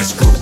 Let's go.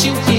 you